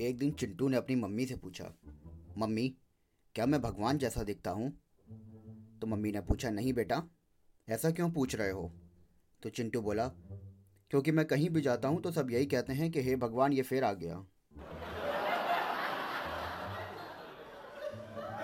एक दिन चिंटू ने अपनी मम्मी से पूछा, मम्मी, क्या मैं भगवान जैसा दिखता हूँ? तो मम्मी ने पूछा, नहीं बेटा, ऐसा क्यों पूछ रहे हो? तो चिंटू बोला, क्योंकि मैं कहीं भी जाता हूँ तो सब यही कहते हैं कि, हे भगवान, ये फिर आ गया।